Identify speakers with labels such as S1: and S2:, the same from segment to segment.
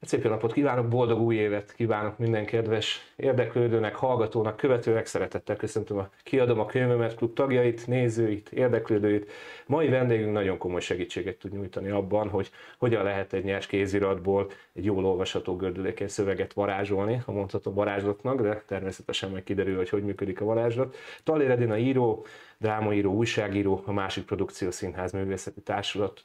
S1: Szép jó napot kívánok, boldog új évet kívánok minden kedves érdeklődőnek, hallgatónak, követőnek. Szeretettel köszöntöm a Kiadom a Könyvemet klub tagjait, nézőit, érdeklődőit. Mai vendégünk nagyon komoly segítséget tud nyújtani abban, hogy hogyan lehet egy nyers kéziratból egy jól olvasható gördülékeny szöveget varázsolni, ha mondhatom varázslatnak, de természetesen majd kiderül, hogy hogy működik a varázslat. Talér Edina író, drámaíró, újságíró, a másik produkció színház művészeti társulat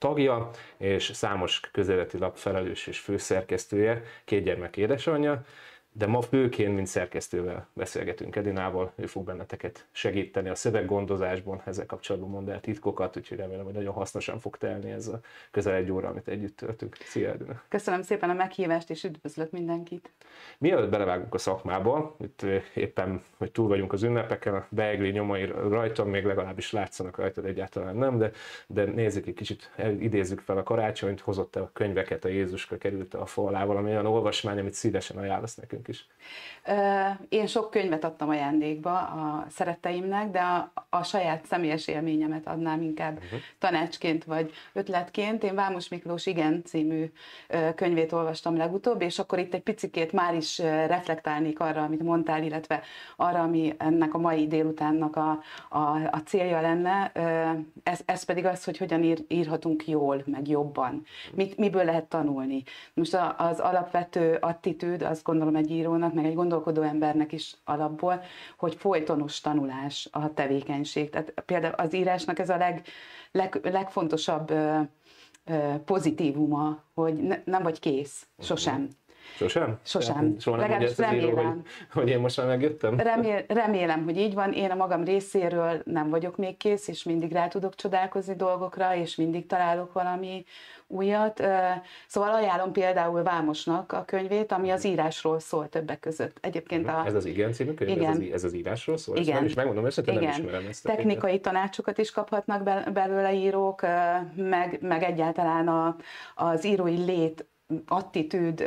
S1: tagja, és számos közeleti lap felelős és főszerkesztője, két gyermek édesanyja, de ma főként, mint szerkesztővel beszélgetünk Edinával, ő fog benneteket segíteni a szöveggondozásban, ezzel kapcsolatban mond el titkokat, úgyhogy remélem, hogy nagyon hasznosan fog telni ez a közel egy óra, amit együtt töltünk. Szia Edina!
S2: Köszönöm szépen a meghívást, és üdvözlök mindenkit!
S1: Mielőtt belevágunk a szakmába, itt éppen, hogy túl vagyunk az ünnepeken, a beegli nyomai rajtam még legalábbis látszanak rajtad, egyáltalán nem, de, de nézzük egy kicsit, idézzük fel a karácsonyt, hozott a könyveket a Jézuska, került a falá, valami olyan olvasmány, amit szívesen ajánlasz nekünk is.
S2: Én sok könyvet adtam ajándékba a szeretteimnek, de a, a saját személyes élményemet adnám inkább uh-huh. tanácsként vagy ötletként. Én Vámos Miklós Igen című könyvét olvastam legutóbb, és akkor itt egy picikét már is reflektálnék arra, amit mondtál, illetve arra, ami ennek a mai délutánnak a, a, a célja lenne. Ez, ez pedig az, hogy hogyan ír, írhatunk jól, meg jobban. Mit, miből lehet tanulni. Most az alapvető attitűd, azt gondolom egy írónak, meg egy gondolkodó embernek is alapból, hogy folytonos tanulás a tevékenység. Tehát például az írásnak ez a leg, leg, legfontosabb pozitívuma, hogy ne, nem vagy kész, sosem.
S1: Sosem?
S2: Sosem.
S1: Soha nem Legalábbis remélem. Író, hogy, hogy én most már megjöttem?
S2: Remél, remélem, hogy így van. Én a magam részéről nem vagyok még kész, és mindig rá tudok csodálkozni dolgokra, és mindig találok valami újat. Szóval ajánlom például Vámosnak a könyvét, ami az írásról szól többek között.
S1: Egyébként a... Ez az Igen című könyv? Igen. Ez, az, ez az írásról szól?
S2: Igen.
S1: nem is megmondom őszintén,
S2: nem
S1: ismerem ezt.
S2: Technikai könyvet. tanácsokat is kaphatnak belőle írók, meg, meg egyáltalán a, az írói lét attitűd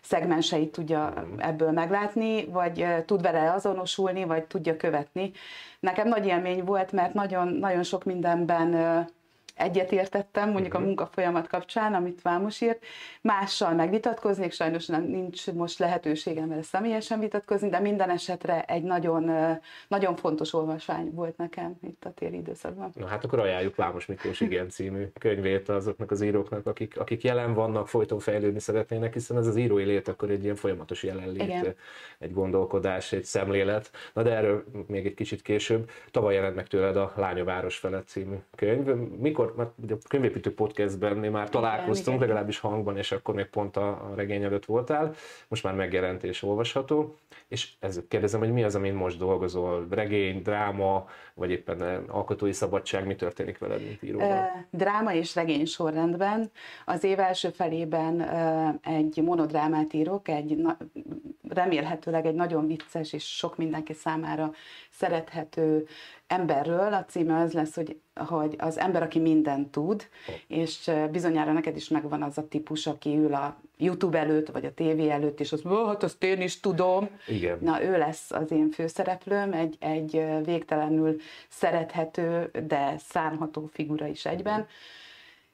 S2: szegmenseit tudja mhm. ebből meglátni, vagy tud vele azonosulni, vagy tudja követni. Nekem nagy élmény volt, mert nagyon, nagyon sok mindenben egyetértettem, mondjuk uh-huh. a mhm. munkafolyamat kapcsán, amit Vámos írt. Mással megvitatkoznék, sajnos nem, nincs most lehetőségem vele személyesen vitatkozni, de minden esetre egy nagyon, nagyon fontos olvasvány volt nekem itt a téli időszakban.
S1: Na hát akkor ajánljuk Vámos Miklós Igen című könyvét azoknak az íróknak, akik, akik jelen vannak, folyton fejlődni szeretnének, hiszen ez az írói lét akkor egy ilyen folyamatos jelenlét, Igen. egy gondolkodás, egy szemlélet. Na de erről még egy kicsit később. Tavaly jelent meg tőled a Lánya Város felett című könyv. Mikor mert ugye a könyvépítő podcastben mi már találkoztunk, igen, legalábbis hangban, és akkor még pont a, regény előtt voltál, most már megjelent és olvasható, és ezzel kérdezem, hogy mi az, amin most dolgozol, regény, dráma, vagy éppen alkotói szabadság, mi történik veled, mint íróval?
S2: Dráma és regény sorrendben. Az év első felében egy monodrámát írok, egy remélhetőleg egy nagyon vicces és sok mindenki számára szerethető emberről. A címe az lesz, hogy, hogy az ember, aki mindent tud, és bizonyára neked is megvan az a típus, aki ül a YouTube előtt, vagy a tévé előtt, és azt mondja, hát azt én is tudom.
S1: Igen.
S2: Na, ő lesz az én főszereplőm, egy, egy végtelenül szerethető, de szárható figura is egyben.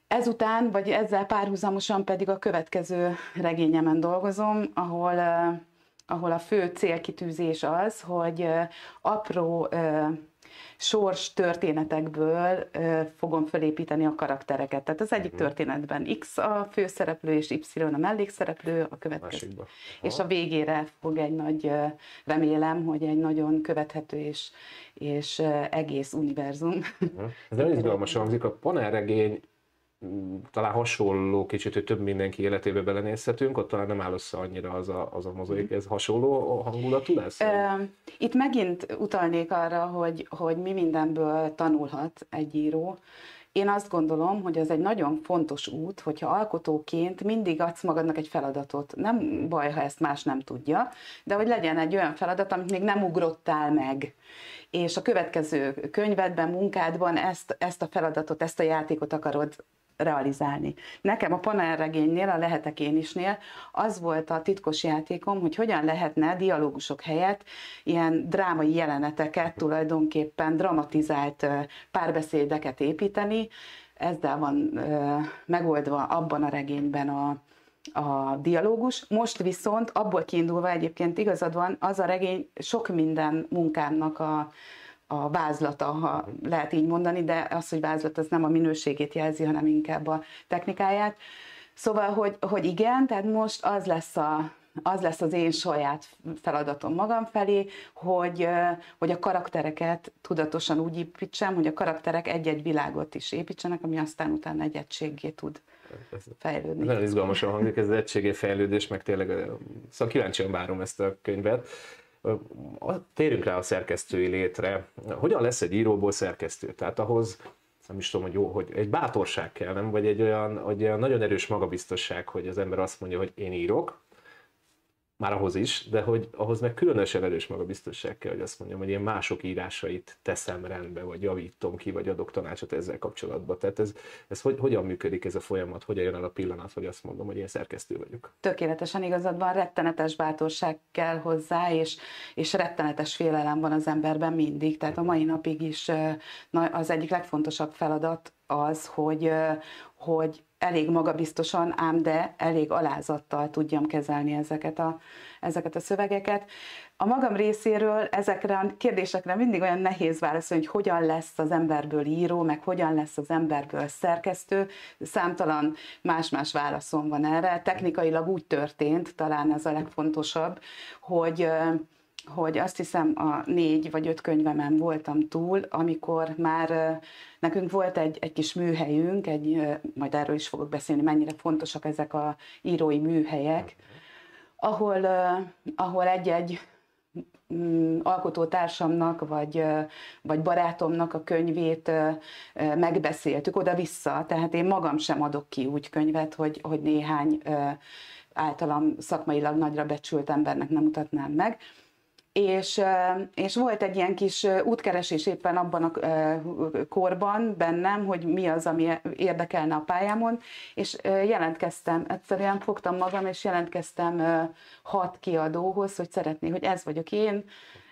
S2: Ezután, vagy ezzel párhuzamosan pedig a következő regényemen dolgozom, ahol ahol a fő célkitűzés az, hogy apró sors történetekből fogom felépíteni a karaktereket. Tehát az egyik mhm. történetben X a főszereplő, és Y a mellékszereplő, a következő. És a végére fog egy nagy, remélem, hogy egy nagyon követhető és, és egész univerzum.
S1: Ez nagyon izgalmas hangzik. A panelregény talán hasonló kicsit, hogy több mindenki életébe belenézhetünk, ott talán nem áll össze annyira az a, az a mozaik, ez hasonló hangulatú lesz?
S2: Itt megint utalnék arra, hogy, hogy mi mindenből tanulhat egy író. Én azt gondolom, hogy ez egy nagyon fontos út, hogyha alkotóként mindig adsz magadnak egy feladatot. Nem baj, ha ezt más nem tudja, de hogy legyen egy olyan feladat, amit még nem ugrottál meg. És a következő könyvedben, munkádban ezt, ezt a feladatot, ezt a játékot akarod realizálni. Nekem a panelregénynél, a Lehetek én isnél az volt a titkos játékom, hogy hogyan lehetne dialógusok helyett ilyen drámai jeleneteket, tulajdonképpen dramatizált párbeszédeket építeni. Ezzel van megoldva abban a regényben a, a dialógus. Most viszont abból kiindulva egyébként igazad van, az a regény sok minden munkámnak a, a vázlata, ha lehet így mondani, de az, hogy vázlat, az nem a minőségét jelzi, hanem inkább a technikáját. Szóval, hogy, hogy igen, tehát most az lesz a, az lesz az én saját feladatom magam felé, hogy, hogy a karaktereket tudatosan úgy építsem, hogy a karakterek egy-egy világot is építsenek, ami aztán utána egy egységgé tud fejlődni.
S1: Nagyon izgalmasan hangzik ez az egységé fejlődés, meg tényleg szóval kíváncsian várom ezt a könyvet. Térjünk rá a szerkesztői létre. Hogyan lesz egy íróból szerkesztő? Tehát ahhoz nem is tudom, hogy jó, hogy egy bátorság kell, nem? Vagy egy olyan, hogy olyan nagyon erős magabiztosság, hogy az ember azt mondja, hogy én írok, már ahhoz is, de hogy ahhoz meg különösen erős magabiztosság kell, hogy azt mondjam, hogy én mások írásait teszem rendbe, vagy javítom ki, vagy adok tanácsot ezzel kapcsolatban. Tehát ez, ez hogy, hogyan működik ez a folyamat, hogyan jön el a pillanat, hogy azt mondom, hogy én szerkesztő vagyok.
S2: Tökéletesen igazad van, rettenetes bátorság kell hozzá, és, és rettenetes félelem van az emberben mindig. Tehát a mai napig is az egyik legfontosabb feladat az, hogy, hogy elég magabiztosan, ám de elég alázattal tudjam kezelni ezeket a, ezeket a szövegeket. A magam részéről ezekre a kérdésekre mindig olyan nehéz válaszolni, hogy hogyan lesz az emberből író, meg hogyan lesz az emberből szerkesztő. Számtalan más-más válaszom van erre. Technikailag úgy történt, talán ez a legfontosabb, hogy hogy azt hiszem a négy vagy öt könyvemen voltam túl, amikor már nekünk volt egy, egy kis műhelyünk, egy, majd erről is fogok beszélni, mennyire fontosak ezek a írói műhelyek, ahol, ahol egy-egy mm, alkotótársamnak, vagy, vagy barátomnak a könyvét megbeszéltük oda-vissza, tehát én magam sem adok ki úgy könyvet, hogy, hogy néhány általam szakmailag nagyra becsült embernek nem mutatnám meg és, és volt egy ilyen kis útkeresés éppen abban a korban bennem, hogy mi az, ami érdekelne a pályámon, és jelentkeztem, egyszerűen fogtam magam, és jelentkeztem hat kiadóhoz, hogy szeretné, hogy ez vagyok én,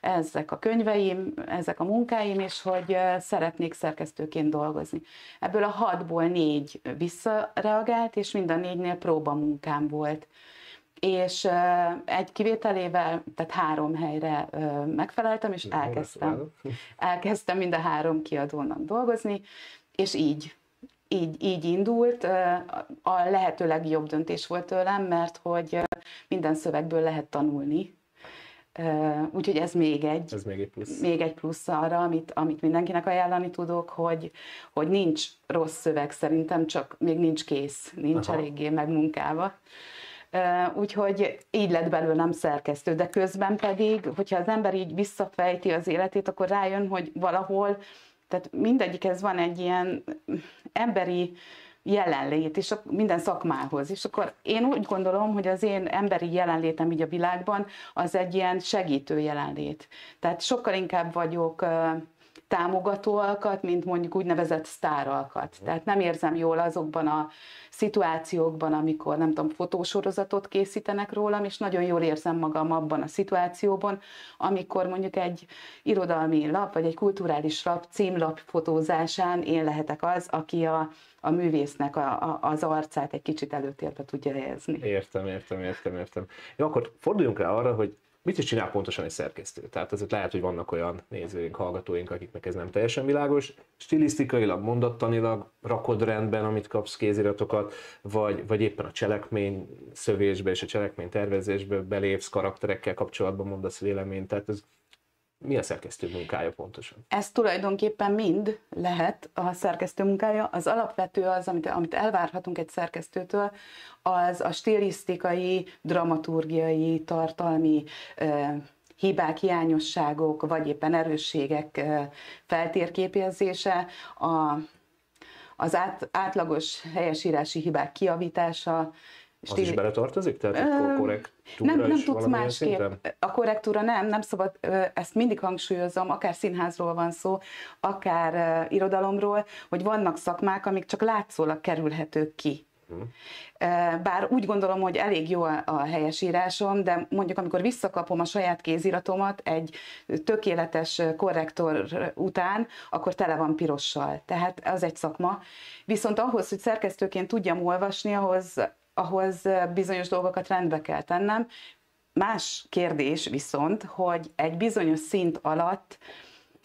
S2: ezek a könyveim, ezek a munkáim, és hogy szeretnék szerkesztőként dolgozni. Ebből a hatból négy visszareagált, és mind a négynél próbamunkám volt és egy kivételével, tehát három helyre megfeleltem, és elkezdtem, elkezdtem mind a három kiadónak dolgozni, és így, így, így indult. A lehető legjobb döntés volt tőlem, mert hogy minden szövegből lehet tanulni, Úgyhogy ez még egy,
S1: ez még egy plusz,
S2: még egy plusz arra, amit, amit mindenkinek ajánlani tudok, hogy, hogy nincs rossz szöveg szerintem, csak még nincs kész, nincs Aha. eléggé megmunkálva. Úgyhogy így lett belőlem szerkesztő, de közben pedig, hogyha az ember így visszafejti az életét, akkor rájön, hogy valahol, tehát mindegyikhez van egy ilyen emberi jelenlét, és minden szakmához. És akkor én úgy gondolom, hogy az én emberi jelenlétem így a világban, az egy ilyen segítő jelenlét. Tehát sokkal inkább vagyok támogatóalkat, mint mondjuk úgynevezett sztáralkat. Tehát nem érzem jól azokban a szituációkban, amikor nem tudom, fotósorozatot készítenek rólam, és nagyon jól érzem magam abban a szituációban, amikor mondjuk egy irodalmi lap, vagy egy kulturális lap címlap fotózásán én lehetek az, aki a, a művésznek a, a, az arcát egy kicsit előtérbe tudja helyezni.
S1: Értem, értem, értem, értem. Jó, akkor forduljunk rá arra, hogy mit is csinál pontosan egy szerkesztő? Tehát ezért lehet, hogy vannak olyan nézőink, hallgatóink, akiknek ez nem teljesen világos. Stilisztikailag, mondattanilag rakod rendben, amit kapsz kéziratokat, vagy, vagy éppen a cselekmény szövésbe és a cselekmény tervezésbe belépsz, karakterekkel kapcsolatban mondasz véleményt. Tehát ez mi a szerkesztő munkája pontosan?
S2: Ez tulajdonképpen mind lehet a szerkesztő munkája. Az alapvető az, amit, amit elvárhatunk egy szerkesztőtől, az a stilisztikai, dramaturgiai, tartalmi hibák, hiányosságok, vagy éppen erősségek feltérképezése, a, az át, átlagos helyesírási hibák kiavítása,
S1: az is beletartozik? Tehát a korrektúra
S2: Nem, nem
S1: is
S2: tudsz másképp. Szinten? A korrektúra nem, nem szabad, ezt mindig hangsúlyozom, akár színházról van szó, akár irodalomról, hogy vannak szakmák, amik csak látszólag kerülhetők ki. Mhm. Bár úgy gondolom, hogy elég jó a helyesírásom, de mondjuk amikor visszakapom a saját kéziratomat egy tökéletes korrektor után, akkor tele van pirossal. Tehát az egy szakma. Viszont ahhoz, hogy szerkesztőként tudjam olvasni, ahhoz ahhoz bizonyos dolgokat rendbe kell tennem. Más kérdés viszont, hogy egy bizonyos szint alatt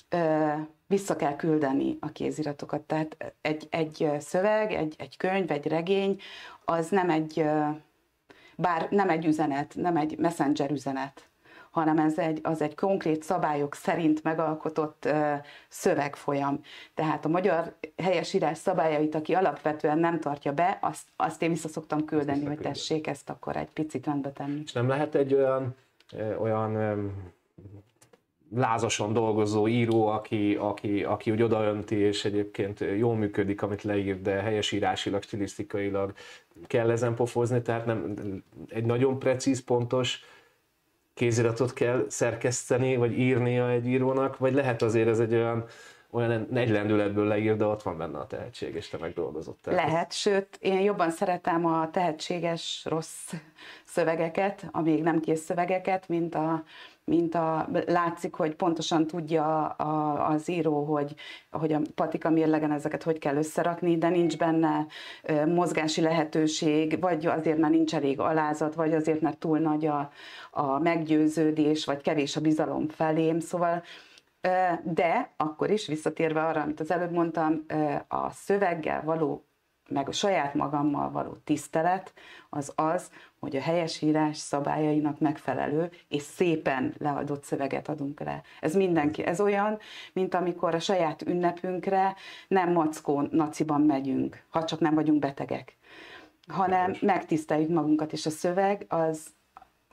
S2: ö, vissza kell küldeni a kéziratokat. Tehát egy, egy szöveg, egy, egy könyv, egy regény, az nem egy, bár nem egy üzenet, nem egy messenger üzenet, hanem ez egy, az egy konkrét szabályok szerint megalkotott szövegfolyam. Tehát a magyar helyesírás szabályait, aki alapvetően nem tartja be, azt, azt én vissza szoktam küldeni, hogy tessék ezt akkor egy picit rendbe tenni.
S1: És nem lehet egy olyan, olyan lázasan dolgozó író, aki, aki, aki úgy odaönti, és egyébként jól működik, amit leír, de helyesírásilag, stilisztikailag kell ezen pofozni, tehát nem, egy nagyon precíz, pontos kéziratot kell szerkeszteni, vagy írnia egy írónak, vagy lehet azért ez egy olyan, olyan egy lendületből leír, de ott van benne a tehetség, és te megdolgozott.
S2: Lehet, sőt, én jobban szeretem a tehetséges rossz szövegeket, a még nem kész szövegeket, mint a, mint a, látszik, hogy pontosan tudja a, az író, hogy, hogy a patika mérlegen ezeket hogy kell összerakni, de nincs benne mozgási lehetőség, vagy azért, mert nincs elég alázat, vagy azért, mert túl nagy a, a meggyőződés, vagy kevés a bizalom felém, szóval de akkor is visszatérve arra, amit az előbb mondtam, a szöveggel való meg a saját magammal való tisztelet az az, hogy a helyesírás szabályainak megfelelő és szépen leadott szöveget adunk le. Ez mindenki, ez olyan, mint amikor a saját ünnepünkre nem mackó naciban megyünk, ha csak nem vagyunk betegek, hanem megtiszteljük magunkat, és a szöveg az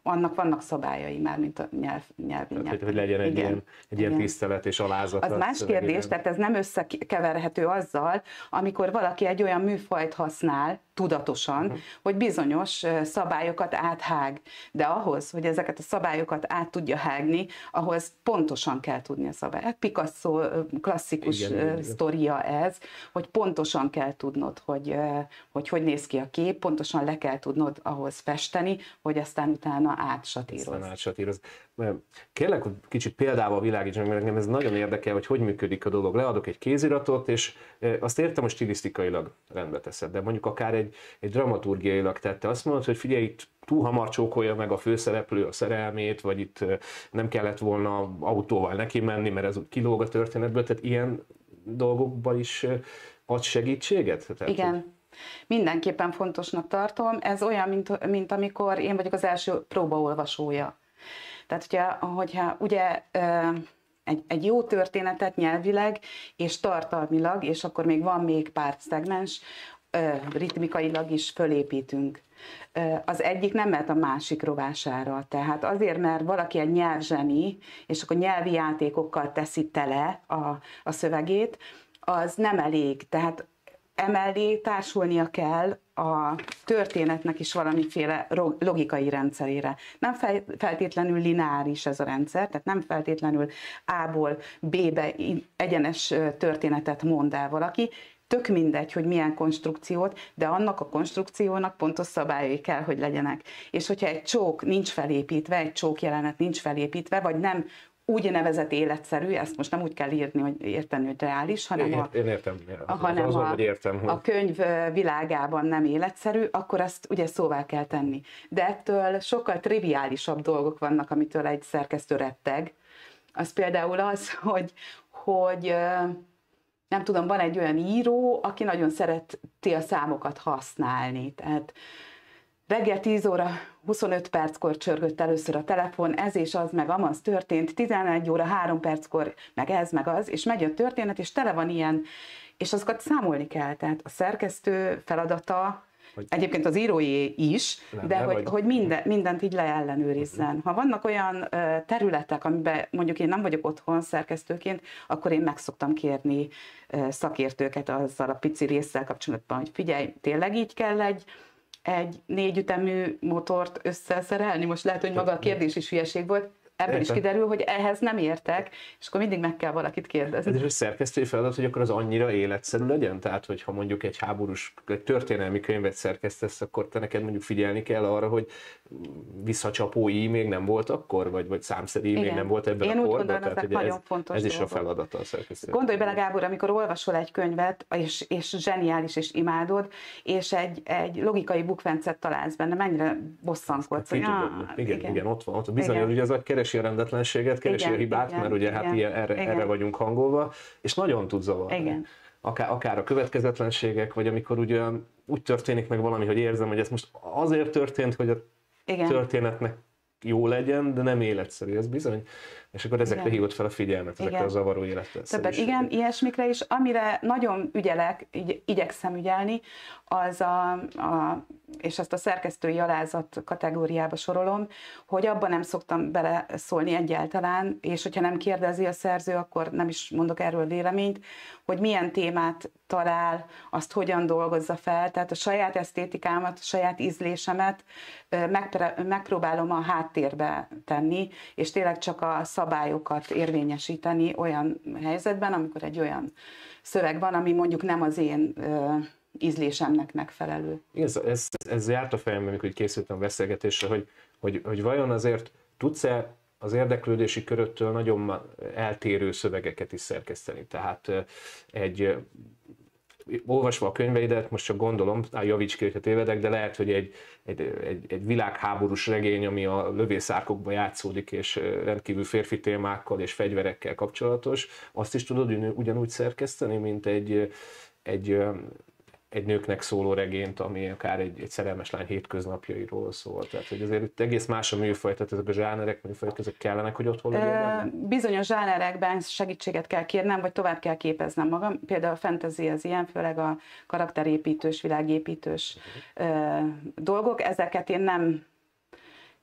S2: annak vannak szabályai már, mint a nyelv, nyelvi
S1: tehát, hogy, hogy legyen egy, ilyen, egy ilyen tisztelet és alázat.
S2: Az más kérdés, tehát ez nem összekeverhető azzal, amikor valaki egy olyan műfajt használ, tudatosan, uh-huh. hogy bizonyos szabályokat áthág. De ahhoz, hogy ezeket a szabályokat át tudja hágni, ahhoz pontosan kell tudni a szabályt. Hát Picasso klasszikus igen, igen, sztoria ez, hogy pontosan kell tudnod, hogy, hogy hogy néz ki a kép, pontosan le kell tudnod ahhoz festeni, hogy aztán utána átsatíroz. Aztán
S1: átsatíroz. Kérlek, hogy kicsit példával világíts meg, mert engem ez nagyon érdekel, hogy hogy működik a dolog. Leadok egy kéziratot, és azt értem, hogy stilisztikailag rendbe teszed, de mondjuk akár egy, egy dramaturgiailag tette. Azt mondod, hogy figyelj, itt túl hamar csókolja meg a főszereplő a szerelmét, vagy itt nem kellett volna autóval neki menni, mert ez kilóg a történetből, tehát ilyen dolgokban is ad segítséget? Tehát,
S2: Igen. Mindenképpen fontosnak tartom. Ez olyan, mint, mint amikor én vagyok az első próbaolvasója. Tehát, hogyha, hogyha ugye egy, egy jó történetet nyelvileg és tartalmilag, és akkor még van még pár szegmens, ritmikailag is fölépítünk. Az egyik nem mehet a másik rovására. Tehát azért, mert valaki egy nyelvzseni, és akkor nyelvi játékokkal teszi tele a, a szövegét, az nem elég. Tehát emellé társulnia kell a történetnek is valamiféle logikai rendszerére. Nem feltétlenül lineáris ez a rendszer, tehát nem feltétlenül A-ból B-be egyenes történetet mond el valaki, tök mindegy, hogy milyen konstrukciót, de annak a konstrukciónak pontos szabályai kell, hogy legyenek. És hogyha egy csók nincs felépítve, egy csók jelenet nincs felépítve, vagy nem úgynevezett életszerű, ezt most nem úgy kell írni, hogy érteni, hogy reális, hanem,
S1: a, én értem,
S2: a, hanem
S1: azon, a, hogy értem, hogy...
S2: a könyv világában nem életszerű, akkor azt ugye szóvá kell tenni. De ettől sokkal triviálisabb dolgok vannak, amitől egy szerkesztő retteg. Az például az, hogy, hogy nem tudom, van egy olyan író, aki nagyon szereti a számokat használni. Tehát Reggel 10 óra 25 perckor csörgött először a telefon, ez és az, meg amaz történt, 11 óra 3 perckor, meg ez, meg az, és megy a történet, és tele van ilyen, és azokat számolni kell. Tehát a szerkesztő feladata, hogy Egyébként az írói is, lenne, de hogy, vagy... hogy minden, mindent így leellenőrizzen. Uh-huh. Ha vannak olyan területek, amiben mondjuk én nem vagyok otthon szerkesztőként, akkor én meg szoktam kérni szakértőket azzal a pici résszel kapcsolatban, hogy figyelj, tényleg így kell egy egy négyütemű motort összeszerelni? Most lehet, hogy maga a kérdés is hülyeség volt. Ebből Értem. is kiderül, hogy ehhez nem értek, és akkor mindig meg kell valakit kérdezni.
S1: Ez egy szerkesztői feladat, hogy akkor az annyira életszerű legyen? Tehát, hogyha mondjuk egy háborús, egy történelmi könyvet szerkesztesz, akkor te neked mondjuk figyelni kell arra, hogy visszacsapói még nem volt akkor, vagy, vagy számszeri még nem volt ebben
S2: Én
S1: a
S2: korban? Gondolom,
S1: nagyon
S2: ez, fontos
S1: Ez is a feladata a
S2: szerkesztő. Gondolj bele, Gábor, amikor olvasol egy könyvet, és, és zseniális, és imádod, és egy, egy logikai bukvencet találsz benne, mennyire bosszankodsz.
S1: Hogy, ah, igen, igen, igen, ott van. Ott bizony, hogy az a keresi a rendetlenséget, keresi igen, a hibát, igen, mert ugye hát igen, hát ilyen, erre, igen. erre vagyunk hangolva, és nagyon tud zavarni. Igen. Akár, akár a következetlenségek, vagy amikor ugye úgy történik meg valami, hogy érzem, hogy ez most azért történt, hogy a igen. történetnek jó legyen, de nem életszerű, ez bizony. És akkor ezekre igen. hívott fel a figyelmet, ezekre igen. a zavaró életszerűségekre.
S2: Igen, ilyesmikre is. Amire nagyon ügyelek, igy, igyekszem ügyelni, az a, a, és ezt a szerkesztői alázat kategóriába sorolom, hogy abban nem szoktam bele szólni egyáltalán, és hogyha nem kérdezi a szerző, akkor nem is mondok erről véleményt, hogy milyen témát talál, azt hogyan dolgozza fel, tehát a saját esztétikámat, a saját ízlésemet megpróbálom a háttérbe tenni, és tényleg csak a szabályokat érvényesíteni olyan helyzetben, amikor egy olyan szöveg van, ami mondjuk nem az én ízlésemnek megfelelő.
S1: Ez, ez, ez járt a fejemben, amikor készültem a beszélgetésre, hogy, hogy, hogy vajon azért tudsz-e az érdeklődési köröttől nagyon eltérő szövegeket is szerkeszteni. Tehát egy olvasva a könyveidet, most csak gondolom, á, javíts ki, hogyha tévedek, de lehet, hogy egy, egy, egy, egy világháborús regény, ami a lövészárkokban játszódik, és rendkívül férfi témákkal és fegyverekkel kapcsolatos, azt is tudod ugyanúgy szerkeszteni, mint egy, egy egy nőknek szóló regényt, ami akár egy, egy szerelmes lány hétköznapjairól szól. Tehát, hogy azért itt egész más a műfaj, tehát ezek a zsánerek, műfajok, ezek kellenek, hogy otthon legyen?
S2: Bizonyos zsánerekben segítséget kell kérnem, vagy tovább kell képeznem magam. Például a fantasy az ilyen, főleg a karakterépítős, világépítős uh-huh. dolgok. Ezeket én nem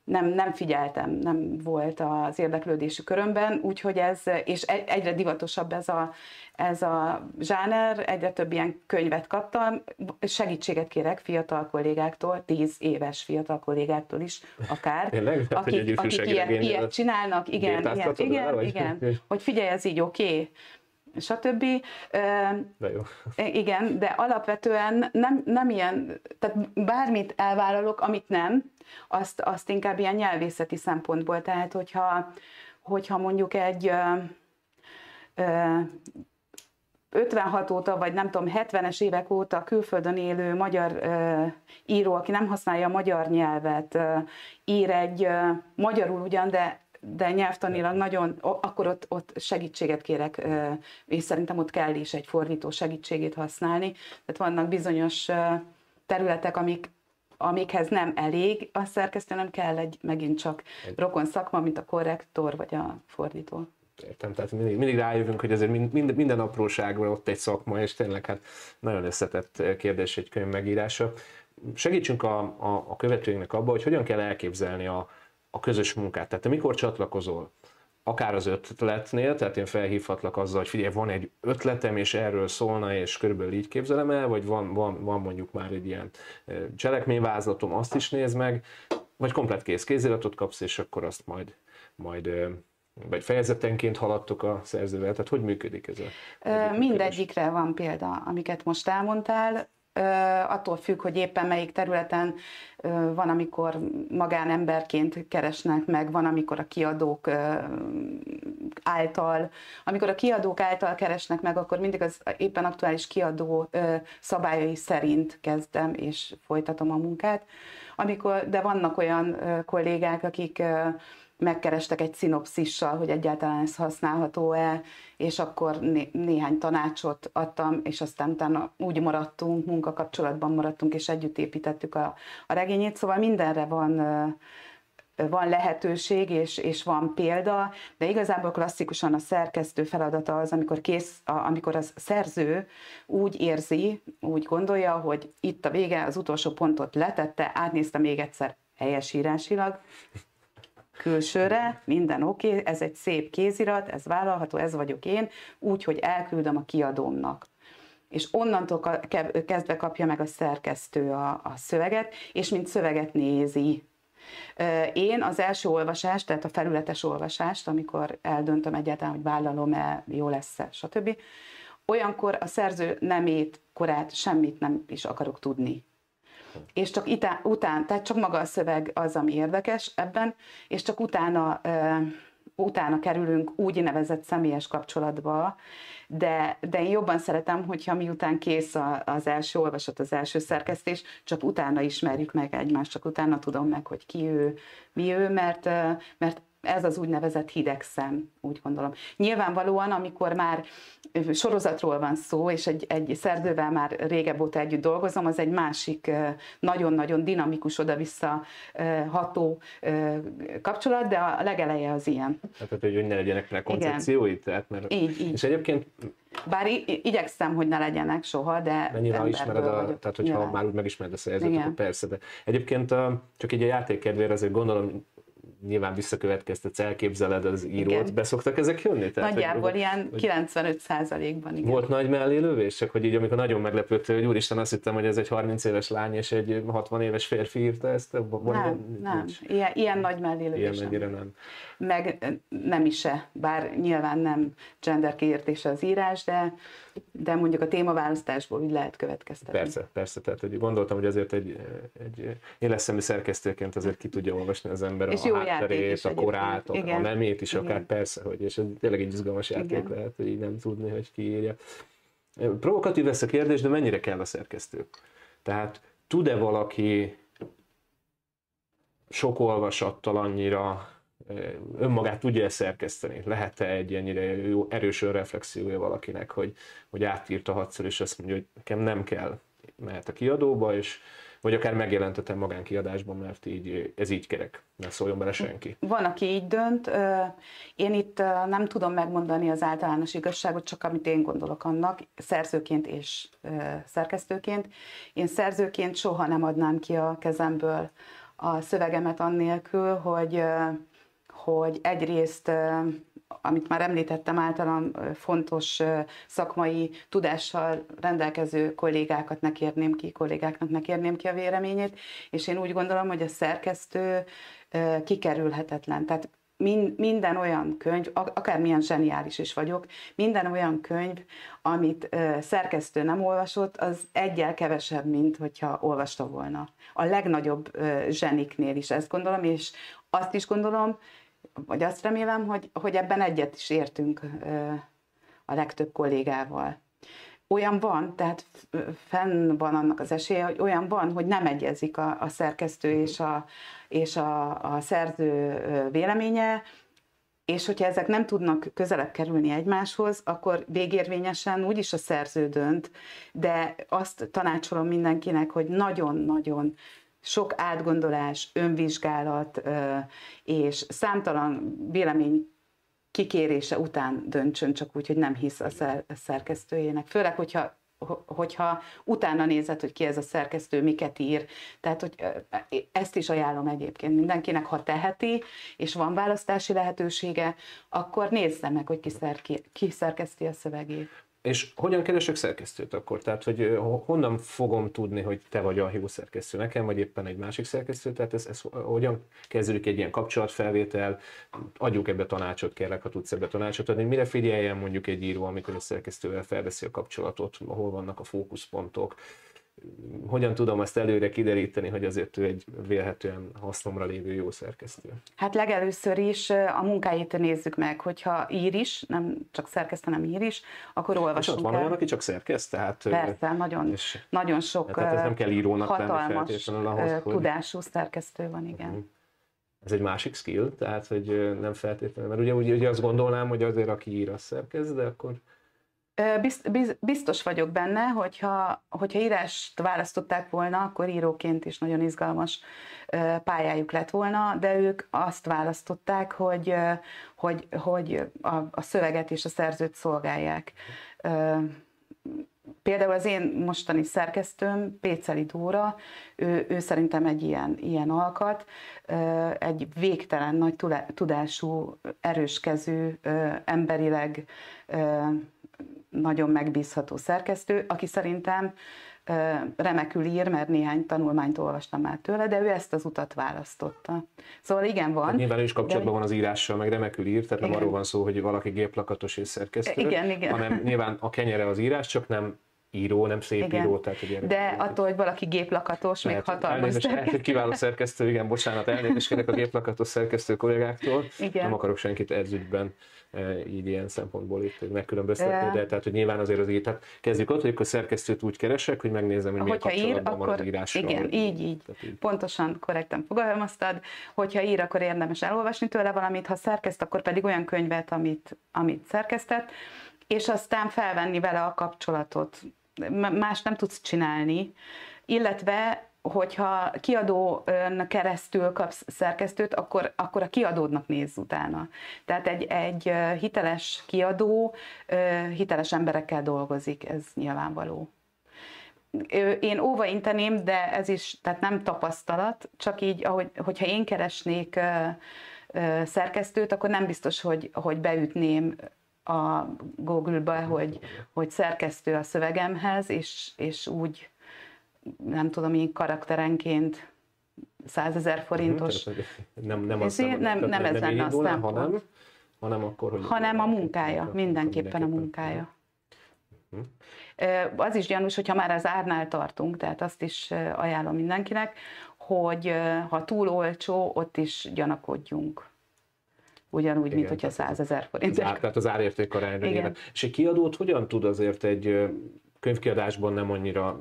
S2: nem, nem figyeltem, nem volt az érdeklődési körömben, úgyhogy ez, és egyre divatosabb ez a, ez a zsáner, egyre több ilyen könyvet kaptam, segítséget kérek fiatal kollégáktól, tíz éves fiatal kollégáktól is, akár,
S1: Tényleg? Tehát,
S2: akik, akik ilyet, ilyet csinálnak, igen, igen, igen, igen, hogy figyelj, ez így oké, okay stb.
S1: De jó.
S2: Igen, de alapvetően nem, nem ilyen, tehát bármit elvállalok, amit nem, azt, azt inkább ilyen nyelvészeti szempontból, tehát hogyha, hogyha mondjuk egy ö, ö, 56 óta, vagy nem tudom, 70-es évek óta külföldön élő magyar ö, író, aki nem használja a magyar nyelvet, ö, ír egy ö, magyarul ugyan, de de nyelvtanilag nagyon, akkor ott, ott segítséget kérek, és szerintem ott kell is egy fordító segítségét használni. Tehát vannak bizonyos területek, amik, amikhez nem elég a szerkesztő, nem kell egy megint csak rokon szakma, mint a korrektor vagy a fordító.
S1: Értem, tehát mindig, mindig rájövünk, hogy azért mind, minden apróságban ott egy szakma, és tényleg hát nagyon összetett kérdés egy könyv megírása. Segítsünk a, a, a követőinknek abba, hogy hogyan kell elképzelni a, a közös munkát. Tehát te mikor csatlakozol? Akár az ötletnél, tehát én felhívhatlak azzal, hogy figyelj, van egy ötletem, és erről szólna, és körülbelül így képzelem el, vagy van, van, van mondjuk már egy ilyen cselekményvázlatom, azt is nézd meg, vagy komplet kész kéziratot kapsz, és akkor azt majd, majd vagy fejezetenként haladtok a szerzővel, tehát hogy működik ez
S2: a Mindegyikre van példa, amiket most elmondtál attól függ, hogy éppen melyik területen van, amikor magánemberként keresnek meg, van, amikor a kiadók által. Amikor a kiadók által keresnek meg, akkor mindig az éppen aktuális kiadó szabályai szerint kezdem és folytatom a munkát. Amikor, de vannak olyan kollégák, akik megkerestek egy szinopszissal, hogy egyáltalán ez használható-e, és akkor né- néhány tanácsot adtam, és aztán utána úgy maradtunk, munkakapcsolatban maradtunk, és együtt építettük a, a regényét, szóval mindenre van van lehetőség és, és van példa, de igazából klasszikusan a szerkesztő feladata az, amikor, kész, a, amikor az szerző úgy érzi, úgy gondolja, hogy itt a vége, az utolsó pontot letette, átnézte még egyszer helyesírásilag, külsőre, minden oké, okay, ez egy szép kézirat, ez vállalható, ez vagyok én, úgy, hogy elküldöm a kiadómnak. És onnantól kezdve kapja meg a szerkesztő a, a szöveget, és mint szöveget nézi. Én az első olvasást, tehát a felületes olvasást, amikor eldöntöm egyáltalán, hogy vállalom-e, jó lesz-e, stb., olyankor a szerző nemét, korát, semmit nem is akarok tudni. És csak itá, után, tehát csak maga a szöveg az, ami érdekes ebben, és csak utána utána kerülünk úgy nevezett személyes kapcsolatba, de, de én jobban szeretem, hogyha miután kész a, az első olvasat, az első szerkesztés, csak utána ismerjük meg egymást, csak utána tudom meg, hogy ki ő, mi ő, mert, mert ez az úgynevezett hideg szem, úgy gondolom. Nyilvánvalóan, amikor már sorozatról van szó, és egy, egy szerzővel már régebb óta együtt dolgozom, az egy másik nagyon-nagyon dinamikus, oda-vissza ható kapcsolat, de a legeleje az ilyen.
S1: Hát, hogy ne legyenek prekoncepciói? Tehát, mert...
S2: Így, így.
S1: És egyébként
S2: bár igyekszem, hogy ne legyenek soha, de...
S1: De nyilván ismered, a, vagyok. tehát hogyha nyilván. már úgy megismered a szerzőt, akkor persze. De egyébként csak így a játék kedvére azért gondolom nyilván visszakövetkeztetsz, elképzeled az írót, igen. beszoktak ezek jönni?
S2: Tehát, Nagyjából hogy, ilyen 95 százalékban, igen.
S1: Volt nagy mellélővés, csak hogy így amikor nagyon meglepődte, hogy úristen azt hittem, hogy ez egy 30 éves lány és egy 60 éves férfi írta ezt?
S2: Van nem, nem. Ilyen, ilyen nagy mellélővés
S1: Ilyen nem. nem.
S2: Meg nem is se, bár nyilván nem gender kiértése az írás, de de mondjuk a témaválasztásból úgy lehet következtetni.
S1: Persze, persze, tehát hogy gondoltam, hogy azért egy, egy éleszemű szerkesztőként azért ki tudja olvasni az ember és a jó hátterét, a korát, a, a nemét is Igen. akár persze, hogy és ez tényleg egy izgalmas játék Igen. lehet, hogy így nem tudni, hogy ki írja. Provokatív lesz a kérdés, de mennyire kell a szerkesztő? Tehát tud-e valaki sok olvasattal annyira önmagát tudja szerkeszteni? Lehet-e egy ennyire jó, erős önreflexiója valakinek, hogy, hogy átírta hatszor, és azt mondja, hogy nekem nem kell, mehet a kiadóba, és vagy akár megjelentetem magánkiadásban, mert így, ez így kerek, ne szóljon bele senki.
S2: Van, aki így dönt. Én itt nem tudom megmondani az általános igazságot, csak amit én gondolok annak, szerzőként és szerkesztőként. Én szerzőként soha nem adnám ki a kezemből a szövegemet annélkül, hogy hogy egyrészt, amit már említettem, általán fontos szakmai tudással rendelkező kollégákat ne kérném ki, kollégáknak ne kérném ki a véleményét, és én úgy gondolom, hogy a szerkesztő kikerülhetetlen. Tehát minden olyan könyv, akármilyen zseniális is vagyok, minden olyan könyv, amit szerkesztő nem olvasott, az egyel kevesebb, mint hogyha olvasta volna. A legnagyobb zseniknél is ezt gondolom, és azt is gondolom, vagy azt remélem, hogy, hogy ebben egyet is értünk a legtöbb kollégával. Olyan van, tehát fenn van annak az esélye, hogy olyan van, hogy nem egyezik a, a szerkesztő és a, és a, a szerző véleménye, és hogyha ezek nem tudnak közelebb kerülni egymáshoz, akkor végérvényesen úgyis a szerző dönt, de azt tanácsolom mindenkinek, hogy nagyon-nagyon sok átgondolás, önvizsgálat és számtalan vélemény kikérése után döntsön, csak úgy, hogy nem hisz a szerkesztőjének. Főleg, hogyha hogyha utána nézed, hogy ki ez a szerkesztő, miket ír. Tehát, hogy ezt is ajánlom egyébként mindenkinek, ha teheti, és van választási lehetősége, akkor nézze meg, hogy ki, szerki, ki szerkeszti a szövegét.
S1: És hogyan keresek szerkesztőt akkor? Tehát, hogy honnan fogom tudni, hogy te vagy a jó szerkesztő nekem, vagy éppen egy másik szerkesztő? Tehát ez, ez hogyan kezdődik egy ilyen kapcsolatfelvétel? Adjuk ebbe tanácsot, kérlek, ha tudsz ebbe tanácsot adni. Mire figyeljen mondjuk egy író, amikor a szerkesztővel felveszi a kapcsolatot, hol vannak a fókuszpontok? Hogyan tudom azt előre kideríteni, hogy azért ő egy vélhetően hasznomra lévő jó szerkesztő?
S2: Hát legelőször is a munkáit nézzük meg, hogyha ír is, nem csak szerkeszt, hanem ír is, akkor olvasunk
S1: és ott van olyan, aki csak szerkeszt? Tehát,
S2: Persze, nagyon, és, nagyon sok
S1: tehát ez nem kell írónak
S2: hatalmas lenni ahhoz, tudású hogy... szerkesztő van, igen. Uh-huh.
S1: Ez egy másik skill, tehát hogy nem feltétlenül, mert ugye, ugye, azt gondolnám, hogy azért aki ír, az szerkeszt, de akkor
S2: Biztos vagyok benne, hogyha, hogyha írást választották volna, akkor íróként is nagyon izgalmas pályájuk lett volna, de ők azt választották, hogy, hogy, hogy a, a szöveget és a szerzőt szolgálják. Például az én mostani szerkesztőm, Péceli Dóra, ő, ő szerintem egy ilyen, ilyen alkat, egy végtelen nagy tudású, erőskezű, emberileg nagyon megbízható szerkesztő, aki szerintem remekül ír, mert néhány tanulmányt olvastam már tőle, de ő ezt az utat választotta. Szóval igen, van. Hát
S1: nyilván ő is kapcsolatban de... van az írással, meg remekül ír, tehát igen. nem arról van szó, hogy valaki géplakatos és szerkesztő,
S2: igen, igen.
S1: hanem nyilván a kenyere az írás, csak nem író, nem szép igen. író. Tehát,
S2: hogy De attól, hogy valaki géplakatos, még hatalmas elnézést,
S1: szerkesztő. Kiváló szerkesztő, igen, bocsánat, elnézést kérek a géplakatos szerkesztő kollégáktól. Igen. Nem akarok senkit ez ügyben e, így ilyen szempontból itt megkülönböztetni, de tehát, hogy nyilván azért az így, tehát kezdjük ott, hogy a szerkesztőt úgy keresek, hogy megnézem, hogy milyen
S2: hogyha ír, akkor, van az írással. Igen, így, így. így. Pontosan, korrektan fogalmaztad. Hogyha ír, akkor érdemes elolvasni tőle valamit, ha szerkeszt, akkor pedig olyan könyvet, amit, amit szerkesztett, és aztán felvenni vele a kapcsolatot más nem tudsz csinálni, illetve hogyha kiadón keresztül kapsz szerkesztőt, akkor, akkor a kiadódnak nézz utána. Tehát egy, egy hiteles kiadó hiteles emberekkel dolgozik, ez nyilvánvaló. Én óva inteném, de ez is, tehát nem tapasztalat, csak így, ahogy, hogyha én keresnék szerkesztőt, akkor nem biztos, hogy, hogy beütném a Google-ba, hogy, hogy szerkesztő a szövegemhez, és, és úgy nem tudom, így karakterenként százezer forintos.
S1: Nem, nem, az
S2: nem, nem, nem, nem ez lenne a szempont.
S1: Hanem, hanem, akkor, hogy
S2: hanem a munkája, mindenképpen a munkája. Mhm. Az is gyanús, hogyha már az árnál tartunk, tehát azt is ajánlom mindenkinek, hogy ha túl olcsó, ott is gyanakodjunk ugyanúgy, Igen, mint hogyha 100 ezer forint.
S1: Tehát az árérték arányra Igen. És egy kiadót hogyan tud azért egy könyvkiadásban nem annyira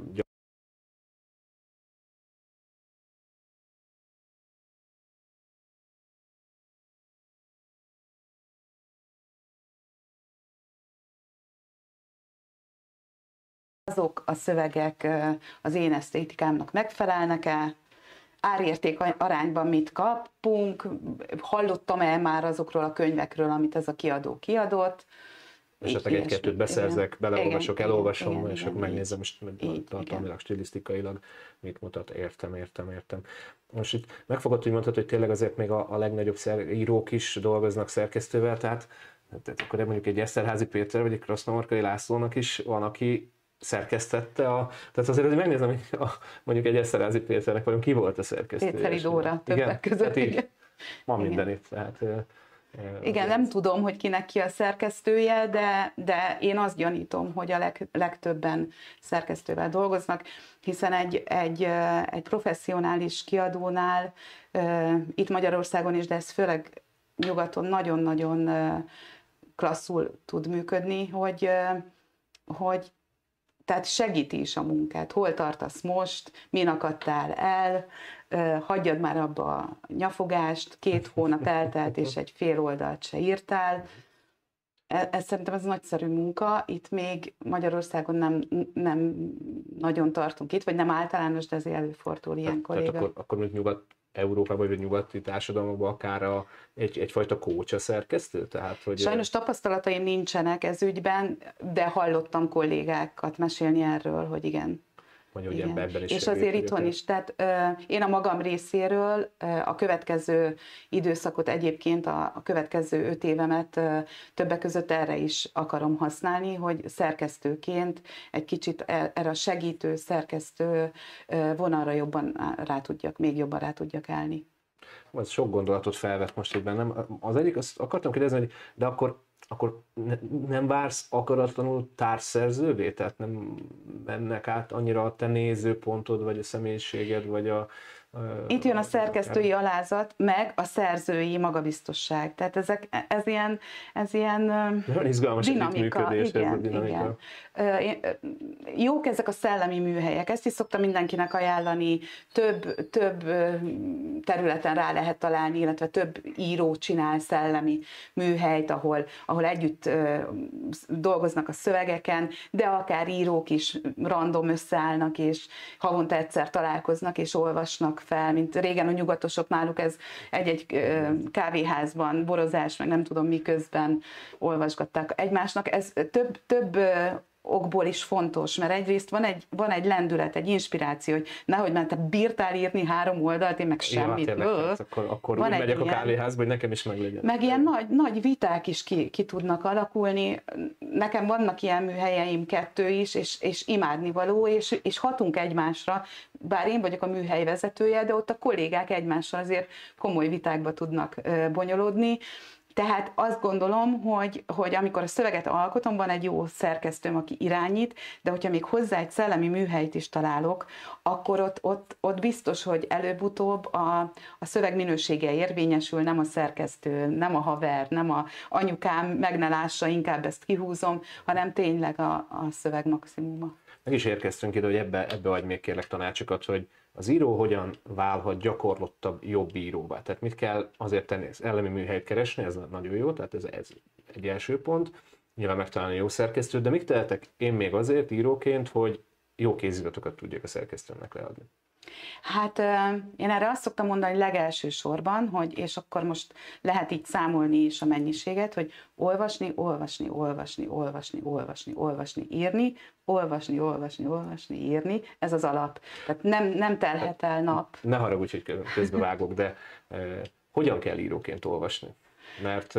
S2: azok a szövegek az én esztétikámnak megfelelnek-e, árérték arányban mit kapunk, hallottam-e már azokról a könyvekről, amit ez a kiadó kiadott.
S1: Esetleg egy-kettőt beszerzek, beleolvasok, igen, elolvasom, igen, és igen, akkor megnézem, és tartalmilag, stilisztikailag mit mutat, értem, értem, értem. Most itt megfogott, hogy mondtad, hogy tényleg azért még a, a legnagyobb szer, írók is dolgoznak szerkesztővel, tehát, tehát akkor mondjuk egy Eszterházi Péter, vagy egy Krasznomorkai Lászlónak is van, aki szerkesztette a... Tehát azért, hogy megnézem, hogy a, mondjuk egy Eszterázi Péternek vajon ki volt a szerkesztő.
S2: Péteri Dóra többek igen, között. Hát
S1: így, ma minden itt. Tehát,
S2: igen, nem tudom, hogy kinek ki a szerkesztője, de, de én azt gyanítom, hogy a leg, legtöbben szerkesztővel dolgoznak, hiszen egy, egy, egy professzionális kiadónál, itt Magyarországon is, de ez főleg nyugaton nagyon-nagyon klasszul tud működni, hogy, hogy tehát segíti is a munkát. Hol tartasz most, min akadtál el, hagyjad már abba a nyafogást, két hónap eltelt, és egy fél oldalt se írtál. E, ez szerintem ez nagyszerű munka. Itt még Magyarországon nem, nem nagyon tartunk itt, vagy nem általános, de azért előfordul ilyen
S1: kolléga. Tehát akkor, akkor még nyugat Európában vagy nyugati társadalmakban akár a, egy, egyfajta kócsa szerkesztő? Tehát, hogy
S2: Sajnos tapasztalataim nincsenek ez ügyben, de hallottam kollégákat mesélni erről, hogy igen,
S1: Mondja, hogy ebben is
S2: És azért itthon is. Tehát ö, én a magam részéről ö, a következő időszakot egyébként, a, a következő öt évemet ö, többek között erre is akarom használni, hogy szerkesztőként egy kicsit e, erre a segítő, szerkesztő ö, vonalra jobban rá tudjak, még jobban rá tudjak állni.
S1: Ez sok gondolatot felvet most itt bennem. Az egyik, azt akartam kérdezni, hogy de akkor akkor ne, nem vársz akaratlanul társszerzővé? Tehát nem mennek át annyira a te nézőpontod, vagy a személyiséged, vagy a,
S2: itt jön a szerkesztői alázat, meg a szerzői magabiztosság. Tehát ezek, ez ilyen, ez ilyen
S1: Nagyon izgalmas dinamika. Igen, dinamika.
S2: Igen. Jók ezek a szellemi műhelyek, ezt is szoktam mindenkinek ajánlani, több, több területen rá lehet találni, illetve több író csinál szellemi műhelyt, ahol, ahol együtt dolgoznak a szövegeken, de akár írók is random összeállnak, és havonta egyszer találkoznak, és olvasnak fel, mint régen a nyugatosok náluk ez egy-egy kávéházban, borozás, meg nem tudom mi közben olvasgatták egymásnak. Ez több, több okból is fontos, mert egyrészt van egy, van egy lendület, egy inspiráció, hogy nehogy már te bírtál írni három oldalt, én meg semmit.
S1: Ja, tényleg, hát akkor, akkor van úgy megyek ilyen, a kávéházba, hogy nekem is meg legyen.
S2: Meg ilyen nagy, nagy viták is ki, ki tudnak alakulni. Nekem vannak ilyen műhelyeim kettő is, és, és imádnivaló, és, és hatunk egymásra, bár én vagyok a műhely vezetője, de ott a kollégák egymással azért komoly vitákba tudnak bonyolódni. Tehát azt gondolom, hogy, hogy amikor a szöveget alkotom, van egy jó szerkesztőm, aki irányít, de hogyha még hozzá egy szellemi műhelyt is találok, akkor ott, ott, ott biztos, hogy előbb-utóbb a, a szöveg minősége érvényesül, nem a szerkesztő, nem a haver, nem a anyukám meg ne lássa, inkább ezt kihúzom, hanem tényleg a, a szöveg maximuma.
S1: Meg is érkeztünk ide, hogy ebbe, ebbe adj még kérlek tanácsokat, hogy az író hogyan válhat gyakorlottabb, jobb íróvá. Tehát mit kell azért tenni, ez elemi műhelyt keresni, ez nagyon jó, tehát ez, ez egy első pont, nyilván megtalálni jó szerkesztőt, de mit tehetek én még azért íróként, hogy jó kéziratokat tudjak a szerkesztőnek leadni?
S2: Hát én erre azt szoktam mondani legelső sorban, hogy és akkor most lehet így számolni is a mennyiséget, hogy olvasni, olvasni, olvasni, olvasni, olvasni, olvasni, írni, olvasni, olvasni, olvasni, írni, ez az alap. Tehát nem, nem telhet el nap.
S1: Ne haragudj, hogy közbevágok, de eh, hogyan kell íróként olvasni? Mert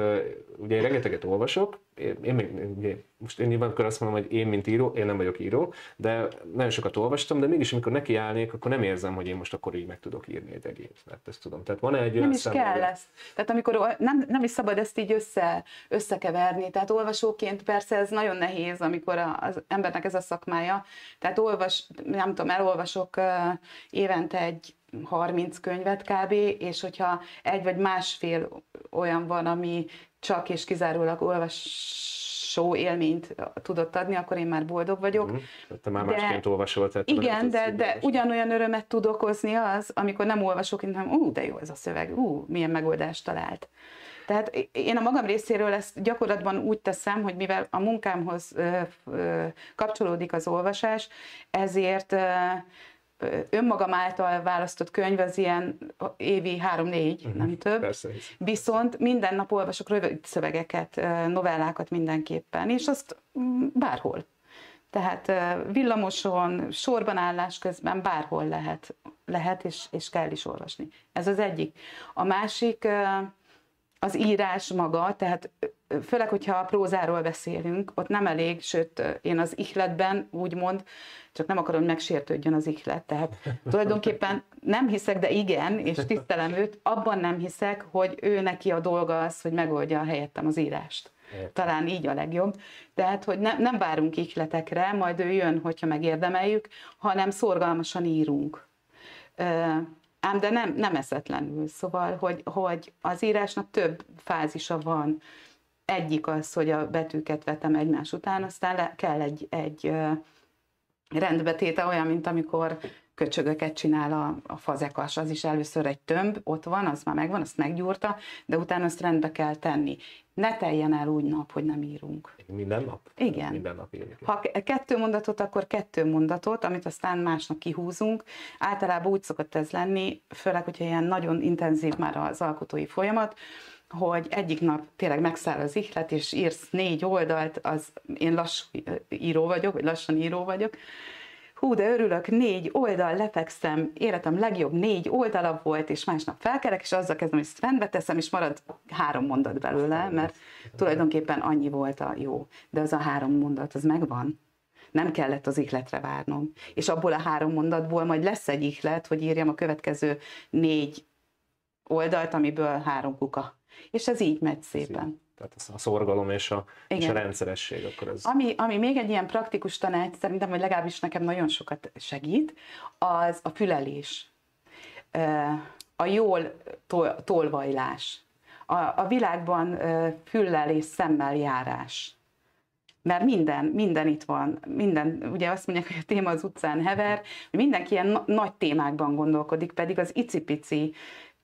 S1: ugye én rengeteget olvasok, én, én még, ugye, most én nyilván akkor azt mondom, hogy én, mint író, én nem vagyok író, de nagyon sokat olvastam, de mégis, amikor nekiállnék, akkor nem érzem, hogy én most akkor így meg tudok írni egy egész, mert ezt tudom. Tehát van egy
S2: Nem is kell ezt. Tehát amikor nem, nem is szabad ezt így össze, összekeverni. Tehát olvasóként persze ez nagyon nehéz, amikor az embernek ez a szakmája. Tehát olvas, nem tudom, elolvasok évente egy 30 könyvet kb., és hogyha egy vagy másfél olyan van, ami csak és kizárólag olvasó élményt tudott adni, akkor én már boldog vagyok. Mm,
S1: te már de, másként olvasol. Tehát
S2: igen, de, de ugyanolyan örömet tud okozni az, amikor nem olvasok, hanem ú, de jó ez a szöveg, ú, milyen megoldást talált. Tehát én a magam részéről ezt gyakorlatban úgy teszem, hogy mivel a munkámhoz ö, ö, kapcsolódik az olvasás, ezért ö, önmagam által választott könyv az ilyen évi három-négy, uh-huh, nem több.
S1: Persze,
S2: Viszont minden nap olvasok rövid szövegeket, novellákat mindenképpen, és azt mm, bárhol. Tehát villamoson, sorban állás közben bárhol lehet, lehet és, és kell is olvasni. Ez az egyik. A másik az írás maga, tehát főleg, hogyha a prózáról beszélünk, ott nem elég, sőt, én az ihletben úgymond, csak nem akarom, hogy megsértődjön az ihlet. Tehát tulajdonképpen nem hiszek, de igen, és tisztelem őt, abban nem hiszek, hogy ő neki a dolga az, hogy megoldja a helyettem az írást. Talán így a legjobb. Tehát, hogy ne, nem várunk ihletekre, majd ő jön, hogyha megérdemeljük, hanem szorgalmasan írunk ám de nem, nem eszetlenül. Szóval, hogy, hogy az írásnak több fázisa van. Egyik az, hogy a betűket vetem egymás után, aztán le, kell egy, egy rendbetéte, olyan, mint amikor köcsögöket csinál a, a fazekas, az is először egy tömb, ott van, az már megvan, azt meggyúrta, de utána azt rendbe kell tenni. Ne teljen el úgy nap, hogy nem írunk.
S1: Minden nap?
S2: Igen.
S1: Minden nap írjuk.
S2: Ha kettő mondatot, akkor kettő mondatot, amit aztán másnap kihúzunk. Általában úgy szokott ez lenni, főleg, hogyha ilyen nagyon intenzív már az alkotói folyamat, hogy egyik nap tényleg megszáll az ihlet, és írsz négy oldalt, az én lassú író vagyok, vagy lassan író vagyok, hú, de örülök, négy oldal, lefekszem, életem legjobb négy oldala volt, és másnap felkerek, és azzal kezdem, hogy ezt rendbe teszem, és marad három mondat belőle, mert tulajdonképpen annyi volt a jó. De az a három mondat, az megvan. Nem kellett az ihletre várnom. És abból a három mondatból majd lesz egy ihlet, hogy írjam a következő négy oldalt, amiből három kuka. És ez így megy szépen.
S1: Tehát a szorgalom és a, és a rendszeresség. Akkor ez...
S2: ami, ami még egy ilyen praktikus tanács, szerintem, hogy legalábbis nekem nagyon sokat segít, az a fülelés. A jól tol, tolvajlás. A, a világban füllel és szemmel járás. Mert minden, minden itt van, minden, ugye azt mondják, hogy a téma az utcán hever, mindenki ilyen nagy témákban gondolkodik, pedig az icipici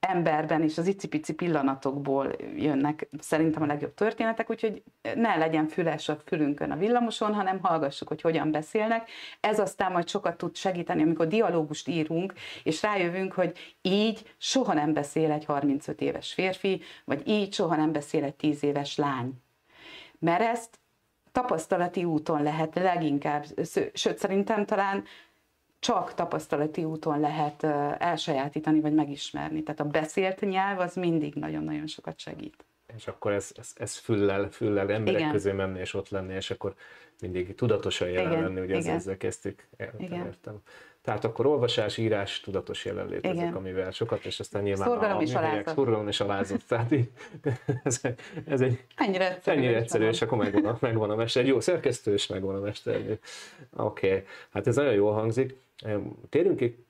S2: emberben és az icipici pillanatokból jönnek szerintem a legjobb történetek, úgyhogy ne legyen füles a fülünkön a villamoson, hanem hallgassuk, hogy hogyan beszélnek. Ez aztán majd sokat tud segíteni, amikor dialógust írunk, és rájövünk, hogy így soha nem beszél egy 35 éves férfi, vagy így soha nem beszél egy 10 éves lány. Mert ezt tapasztalati úton lehet leginkább, sőt szerintem talán csak tapasztalati úton lehet elsajátítani vagy megismerni. Tehát a beszélt nyelv az mindig nagyon-nagyon sokat segít.
S1: És akkor ez, ez, ez füllel, füllel emberek igen. közé menni, és ott lenni, és akkor mindig tudatosan jelen igen, lenni, ugye igen. ezzel kezdtük. Értem, értem. Tehát akkor olvasás, írás, tudatos jelenlét Igen. ezek, amivel sokat, és aztán nyilván
S2: szorgalom a és alázat.
S1: Szorgalom és alázat. Tehát így, ez, ez egy
S2: ennyire egyszerű,
S1: ennyire egyszerű és akkor megvan a, megvan a mester. Egy jó szerkesztő, és megvan a mester. Oké, okay. hát ez nagyon jól hangzik. Térünk ki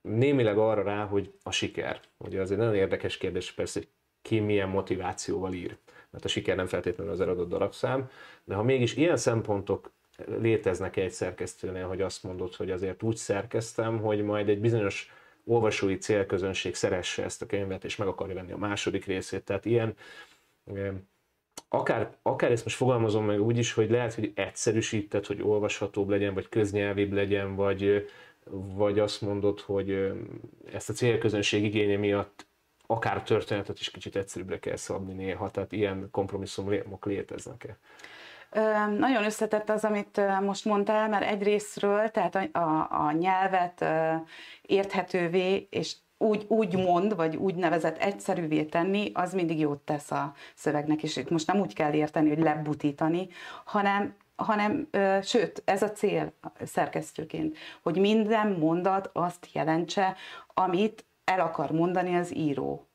S1: némileg arra rá, hogy a siker. Ugye az egy nagyon érdekes kérdés, persze, hogy ki milyen motivációval ír. Mert a siker nem feltétlenül az eladott darabszám, de ha mégis ilyen szempontok léteznek egy szerkesztőnél, hogy azt mondod, hogy azért úgy szerkeztem, hogy majd egy bizonyos olvasói célközönség szeresse ezt a könyvet, és meg akarja venni a második részét. Tehát ilyen, akár, akár ezt most fogalmazom meg úgy is, hogy lehet, hogy egyszerűsíted, hogy olvashatóbb legyen, vagy köznyelvibb legyen, vagy, vagy azt mondod, hogy ezt a célközönség igénye miatt akár történetet is kicsit egyszerűbbre kell szabni néha, tehát ilyen kompromisszumok léteznek-e?
S2: Nagyon összetett az, amit most mondtál, mert egyrésztről, tehát a, a, a nyelvet érthetővé és úgy, úgy mond, vagy úgy nevezett egyszerűvé tenni, az mindig jót tesz a szövegnek, és itt most nem úgy kell érteni, hogy lebutítani, hanem hanem, ö, sőt, ez a cél szerkesztőként, hogy minden mondat azt jelentse, amit el akar mondani az író.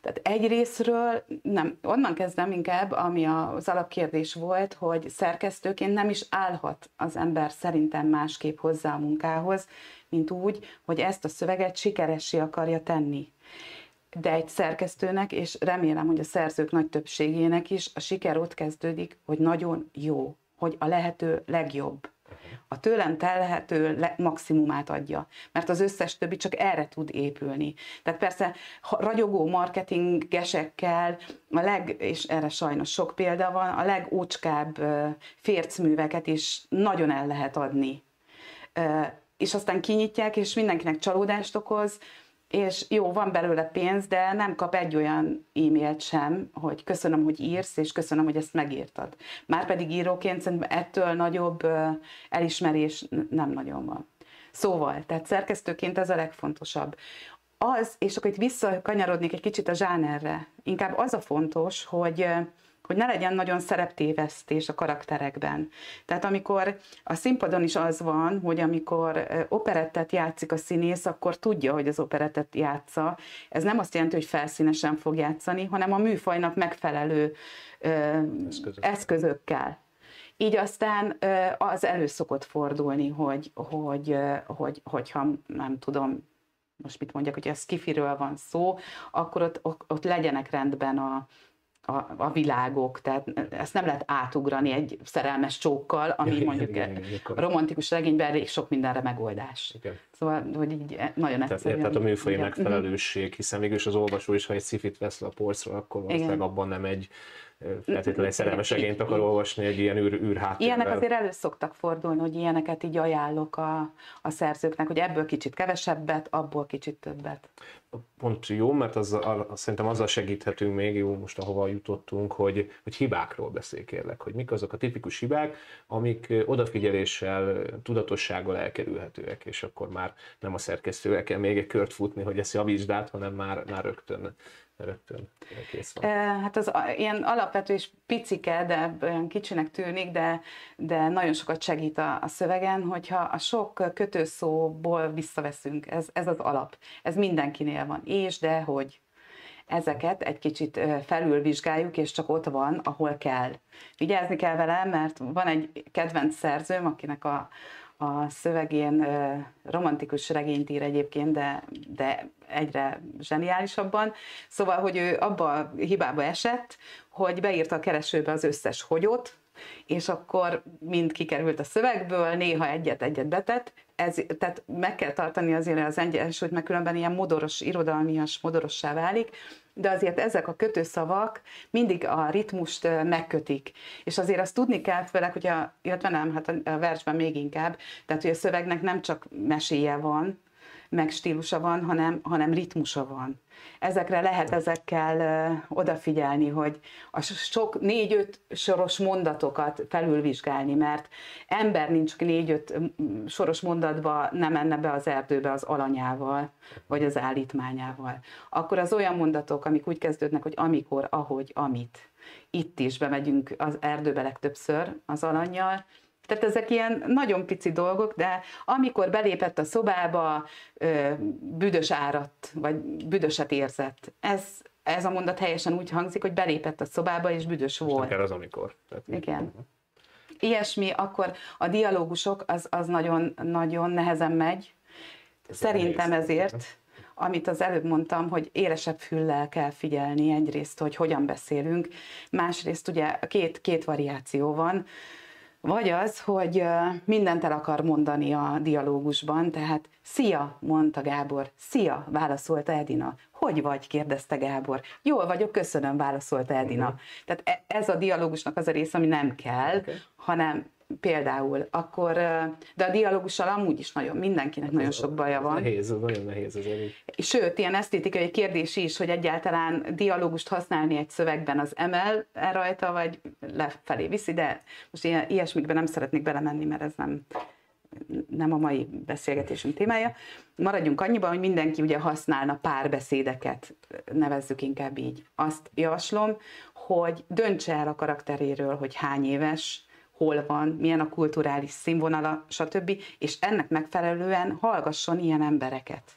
S2: Tehát egyrésztről, nem, onnan kezdem inkább, ami az alapkérdés volt, hogy szerkesztőként nem is állhat az ember szerintem másképp hozzá a munkához, mint úgy, hogy ezt a szöveget sikeressé akarja tenni. De egy szerkesztőnek, és remélem, hogy a szerzők nagy többségének is a siker ott kezdődik, hogy nagyon jó, hogy a lehető legjobb a tőlem telhető maximumát adja, mert az összes többi csak erre tud épülni. Tehát persze ragyogó marketingesekkel, a leg, és erre sajnos sok példa van, a legócskább fércműveket is nagyon el lehet adni. És aztán kinyitják, és mindenkinek csalódást okoz, és jó, van belőle pénz, de nem kap egy olyan e-mailt sem, hogy köszönöm, hogy írsz, és köszönöm, hogy ezt megírtad. Márpedig íróként szerintem ettől nagyobb elismerés nem nagyon van. Szóval, tehát szerkesztőként ez a legfontosabb. Az, és akkor itt visszakanyarodnék egy kicsit a zsánerre, inkább az a fontos, hogy hogy ne legyen nagyon szereptévesztés a karakterekben. Tehát amikor a színpadon is az van, hogy amikor operettet játszik a színész, akkor tudja, hogy az operettet játsza. Ez nem azt jelenti, hogy felszínesen fog játszani, hanem a műfajnak megfelelő Eszközök. eszközökkel. Így aztán az elő szokott fordulni, hogy, hogy, hogy, hogyha nem tudom, most mit mondjak, hogy a skifiről van szó, akkor ott, ott legyenek rendben a, a, a világok, tehát ezt nem lehet átugrani egy szerelmes csókkal, ami igen, mondjuk igen, igen, a romantikus regényben elég sok mindenre megoldás. Igen. Szóval, hogy így nagyon egyszerűen.
S1: Tehát, tehát a műfai igen. megfelelőség, hiszen mégis az olvasó is, ha egy szifit vesz le a polcra, akkor valószínűleg abban nem egy feltétlenül egy szerelmes regényt akar olvasni egy ilyen űr, űrháttérrel.
S2: Ilyenek azért elő szoktak fordulni, hogy ilyeneket így ajánlok a, a szerzőknek, hogy ebből kicsit kevesebbet, abból kicsit többet.
S1: Pont jó, mert az, a, szerintem azzal segíthetünk még, jó, most ahova jutottunk, hogy, hogy hibákról beszél kérlek, hogy mik azok a tipikus hibák, amik odafigyeléssel, tudatossággal elkerülhetőek, és akkor már nem a szerkesztővel kell még egy kört futni, hogy ezt javítsd át, hanem már, már rögtön rögtön kész van?
S2: Hát az ilyen alapvető és picike, de olyan kicsinek tűnik, de, de nagyon sokat segít a, a szövegen, hogyha a sok kötőszóból visszaveszünk, ez, ez az alap. Ez mindenkinél van. És, de, hogy ezeket egy kicsit felülvizsgáljuk, és csak ott van, ahol kell. Vigyázni kell vele, mert van egy kedvenc szerzőm, akinek a, a szövegén romantikus regényt ír egyébként, de, de egyre zseniálisabban. Szóval, hogy ő abba a hibába esett, hogy beírta a keresőbe az összes hogyot, és akkor mind kikerült a szövegből, néha egyet-egyet betett, ez, tehát meg kell tartani azért az egyensúlyt, mert különben ilyen modoros, irodalmias, modorossá válik, de azért ezek a kötőszavak mindig a ritmust megkötik. És azért azt tudni kell, főleg, hogy a, illetve nem, hát a versben még inkább, tehát hogy a szövegnek nem csak meséje van, meg stílusa van, hanem, hanem ritmusa van. Ezekre lehet ezekkel odafigyelni, hogy a sok négy-öt soros mondatokat felülvizsgálni, mert ember nincs négy-öt soros mondatba nem menne be az erdőbe az alanyával, vagy az állítmányával. Akkor az olyan mondatok, amik úgy kezdődnek, hogy amikor, ahogy, amit. Itt is bemegyünk az erdőbe legtöbbször az alanyjal, tehát ezek ilyen nagyon pici dolgok, de amikor belépett a szobába, büdös árat, vagy büdöset érzett. Ez, ez a mondat helyesen úgy hangzik, hogy belépett a szobába, és büdös volt.
S1: Akár az amikor.
S2: Tehát Igen. Ilyesmi, akkor a dialógusok az, az nagyon, nagyon nehezen megy. Ez Szerintem ezért, amit az előbb mondtam, hogy élesebb füllel kell figyelni egyrészt, hogy hogyan beszélünk, másrészt ugye két, két variáció van, vagy az, hogy mindent el akar mondani a dialógusban, tehát szia, mondta Gábor, szia, válaszolta Edina. Hogy vagy, kérdezte Gábor. Jól vagyok, köszönöm, válaszolta Edina. Uh-huh. Tehát e, ez a dialógusnak az a része, ami nem kell, okay. hanem például, akkor, de a dialógussal amúgy is nagyon, mindenkinek hát nagyon sok baja van.
S1: Nehéz, nagyon nehéz az elég.
S2: Sőt, ilyen esztétikai kérdés is, hogy egyáltalán dialógust használni egy szövegben az emel -e rajta, vagy lefelé viszi, de most ilyen, ilyesmikben nem szeretnék belemenni, mert ez nem, nem a mai beszélgetésünk témája. Maradjunk annyiban, hogy mindenki ugye használna párbeszédeket, nevezzük inkább így. Azt javaslom, hogy döntse el a karakteréről, hogy hány éves, hol van, milyen a kulturális színvonala, stb. És ennek megfelelően hallgasson ilyen embereket.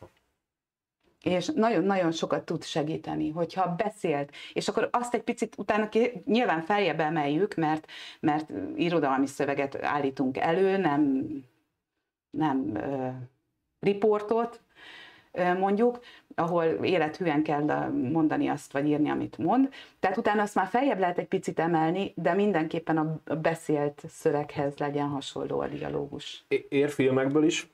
S2: És nagyon-nagyon sokat tud segíteni, hogyha beszélt, és akkor azt egy picit utána ki, nyilván feljebb emeljük, mert, mert irodalmi szöveget állítunk elő, nem, nem uh, riportot, mondjuk, ahol élethűen kell mondani azt, vagy írni, amit mond. Tehát utána azt már feljebb lehet egy picit emelni, de mindenképpen a beszélt szöveghez legyen hasonló a dialógus.
S1: Ér filmekből is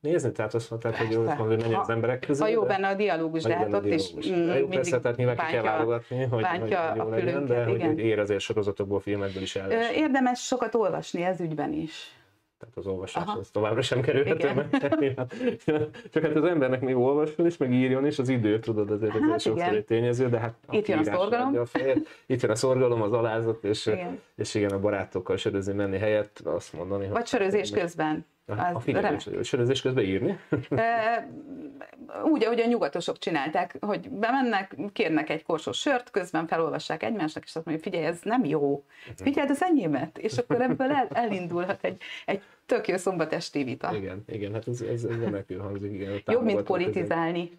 S1: nézni, tehát azt mondtad, hogy jó, hogy menjen az emberek közé.
S2: Ha jó de, benne a dialógus, de hát ott is
S1: mm, jó, persze, tehát nyilván ki kell válogatni, hogy, hogy jó legyen, de igen. hogy ér azért sorozatokból, filmekből is el.
S2: Érdemes sokat olvasni ez ügyben is
S1: tehát az olvasás Aha. az továbbra sem kerülhető meg. Csak hát az embernek még olvasson is, meg írjon is, az idő, tudod, azért hát ez sokszor egy tényező, de hát
S2: itt jön a szorgalom. A
S1: fejet, itt jön a szorgalom, az alázat, és igen, és igen a barátokkal sörözni menni helyett azt mondani.
S2: Vagy sörözés közben.
S1: Az a figyelés, sörözés közben írni?
S2: úgy, ahogy a nyugatosok csinálták, hogy bemennek, kérnek egy korsós sört, közben felolvassák egymásnak, és azt mondja, figyelj, ez nem jó, figyeld az enyémet, és akkor ebből el, elindulhat egy, egy tök jó szombat esti vita.
S1: Igen, igen, hát ez, ez, ez remekül hangzik. Igen,
S2: Jobb, mint politizálni. Közé.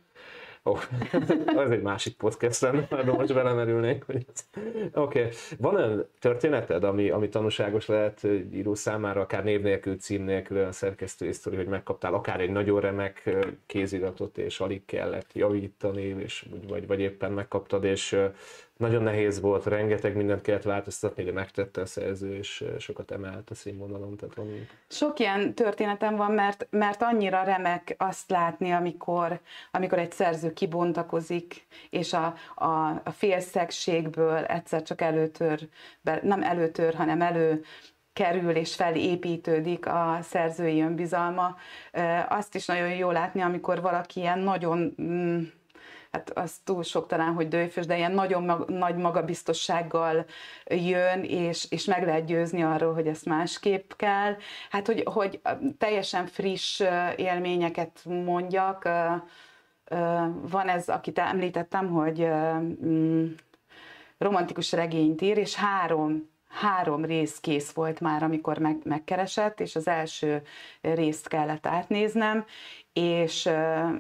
S1: Oh, az egy másik podcast lenne, de most belemerülnék. Oké, okay. van olyan történeted, ami, ami tanúságos lehet író számára, akár név nélkül, cím nélkül, olyan szerkesztői sztori, hogy megkaptál akár egy nagyon remek kéziratot, és alig kellett javítani, és, vagy, vagy éppen megkaptad, és nagyon nehéz volt, rengeteg mindent kellett változtatni, de megtette a szerző, és sokat emelt a színvonalon. Tehát van...
S2: Sok ilyen történetem van, mert, mert annyira remek azt látni, amikor, amikor egy szerző kibontakozik, és a, a, a félszegségből egyszer csak előtör, nem előtör, hanem elő kerül és felépítődik a szerzői önbizalma. Azt is nagyon jó látni, amikor valaki ilyen nagyon mm, hát az túl sok talán, hogy dőfös, de ilyen nagyon mag, nagy magabiztossággal jön, és, és meg lehet győzni arról, hogy ezt másképp kell. Hát, hogy, hogy teljesen friss élményeket mondjak, van ez, akit említettem, hogy mm, romantikus regényt ír, és három három rész kész volt már, amikor meg, megkeresett, és az első részt kellett átnéznem, és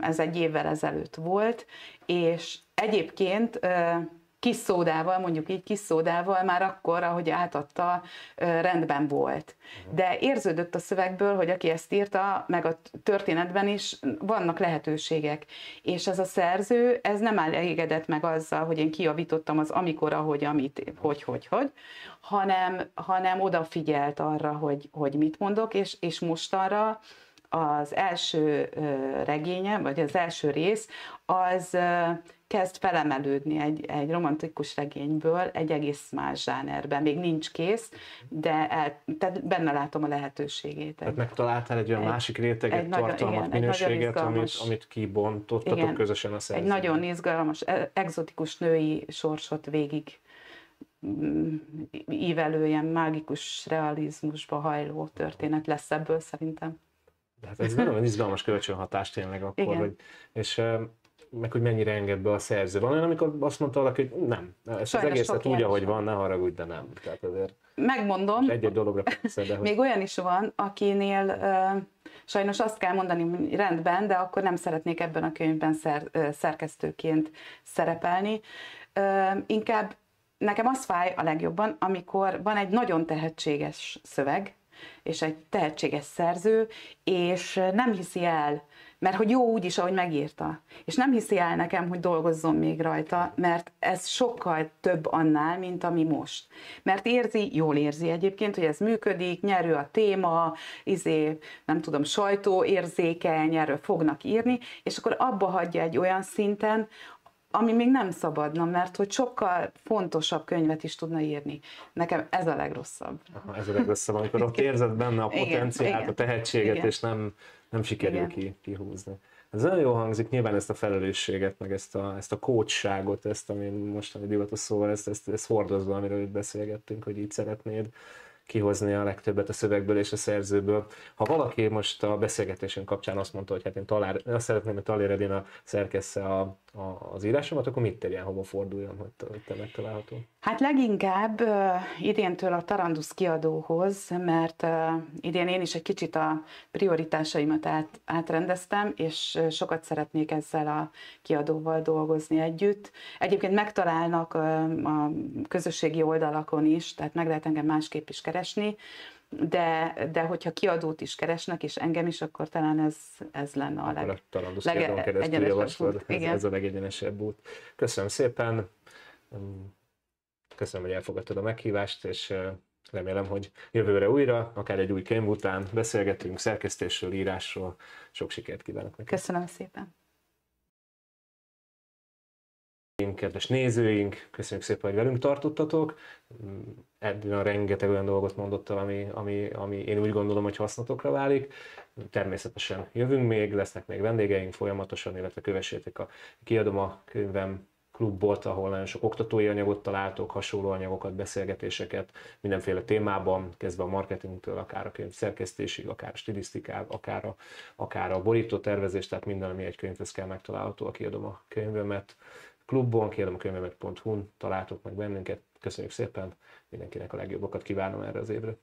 S2: ez egy évvel ezelőtt volt, és egyébként kis szódával, mondjuk így kis szódával már akkor, ahogy átadta, rendben volt. De érződött a szövegből, hogy aki ezt írta, meg a történetben is vannak lehetőségek. És ez a szerző, ez nem elégedett meg azzal, hogy én kijavítottam az amikor, ahogy, amit, hogy, hogy, hogy, hanem, hanem odafigyelt arra, hogy, hogy mit mondok, és, és mostanra az első regénye, vagy az első rész, az kezd felemelődni egy, egy romantikus regényből egy egész más zsánerben. Még nincs kész, de el, tehát benne látom a lehetőségét.
S1: Tehát megtaláltál egy olyan egy, másik réteget, egy tartalmat, igen, minőséget, egy amit, amit kibontottatok igen, közösen a szerzőben.
S2: Egy nagyon izgalmas, egzotikus női sorsot végig mm, ívelő, ilyen mágikus realizmusba hajló történet lesz ebből szerintem.
S1: Hát ez nagyon izgalmas kölcsönhatás tényleg akkor, Igen. hogy, és meg hogy mennyire enged be a szerző. Van olyan, amikor azt mondta valaki, hogy nem, ezt Sajnos az egészet úgy, ahogy van, ne haragudj, de nem. Tehát azért
S2: Megmondom.
S1: Egy-egy dologra persze, de
S2: hogy... Még olyan is van, akinél uh, sajnos azt kell mondani, hogy rendben, de akkor nem szeretnék ebben a könyvben szer, uh, szerkesztőként szerepelni. Uh, inkább nekem az fáj a legjobban, amikor van egy nagyon tehetséges szöveg, és egy tehetséges szerző, és nem hiszi el, mert hogy jó úgy is, ahogy megírta. És nem hiszi el nekem, hogy dolgozzon még rajta, mert ez sokkal több annál, mint ami most. Mert érzi, jól érzi egyébként, hogy ez működik, nyerő a téma, izé, nem tudom, sajtó érzékeny, erről fognak írni, és akkor abba hagyja egy olyan szinten, ami még nem szabadna, mert hogy sokkal fontosabb könyvet is tudna írni. Nekem ez a legrosszabb.
S1: Aha, ez a legrosszabb, amikor ott érzed benne a potenciált, igen, a tehetséget, igen. és nem, nem sikerül ki, kihúzni. Ez nagyon jó hangzik, nyilván ezt a felelősséget, meg ezt a, ezt a coachságot, ezt, ami mostani divatos szóval, ezt, ezt, ezt hordozva, amiről itt beszélgettünk, hogy így szeretnéd kihozni a legtöbbet a szövegből és a szerzőből. Ha valaki most a beszélgetésünk kapcsán azt mondta, hogy hát én talál, azt szeretném, hogy Talé Redina szerkessze a, a, az írásomat, akkor mit tegyen, hova forduljon, hogy, hogy te megtalálható?
S2: Hát leginkább uh, idéntől a Tarandusz kiadóhoz, mert uh, idén én is egy kicsit a prioritásaimat át, átrendeztem, és sokat szeretnék ezzel a kiadóval dolgozni együtt. Egyébként megtalálnak uh, a közösségi oldalakon is, tehát meg lehet engem másképp is keresni, de, de hogyha kiadót is keresnek, és engem is, akkor talán ez, ez lenne a leg,
S1: legegyenesebb ez, ez a legegyenesebb út. Köszönöm szépen! Köszönöm, hogy elfogadtad a meghívást, és remélem, hogy jövőre újra, akár egy új könyv után beszélgetünk szerkesztésről, írásról. Sok sikert kívánok neked!
S2: Köszönöm szépen!
S1: Kedves nézőink, köszönjük szépen, hogy velünk tartottatok. Eddig rengeteg olyan dolgot mondott ami, ami, ami én úgy gondolom, hogy hasznotokra válik. Természetesen jövünk még, lesznek még vendégeink folyamatosan, illetve kövessétek a kiadom a könyvem klubot, ahol nagyon sok oktatói anyagot találtok, hasonló anyagokat, beszélgetéseket, mindenféle témában, kezdve a marketingtől, akár a könyv szerkesztésig, akár a stilisztikák, akár a, akár a borító tervezés, tehát minden, ami egy könyvhez kell megtalálható, a kiadom a könyvemet klubban, kiadom a könyvemet.hu-n találtok meg bennünket. Köszönjük szépen, mindenkinek a legjobbakat kívánom erre az évre.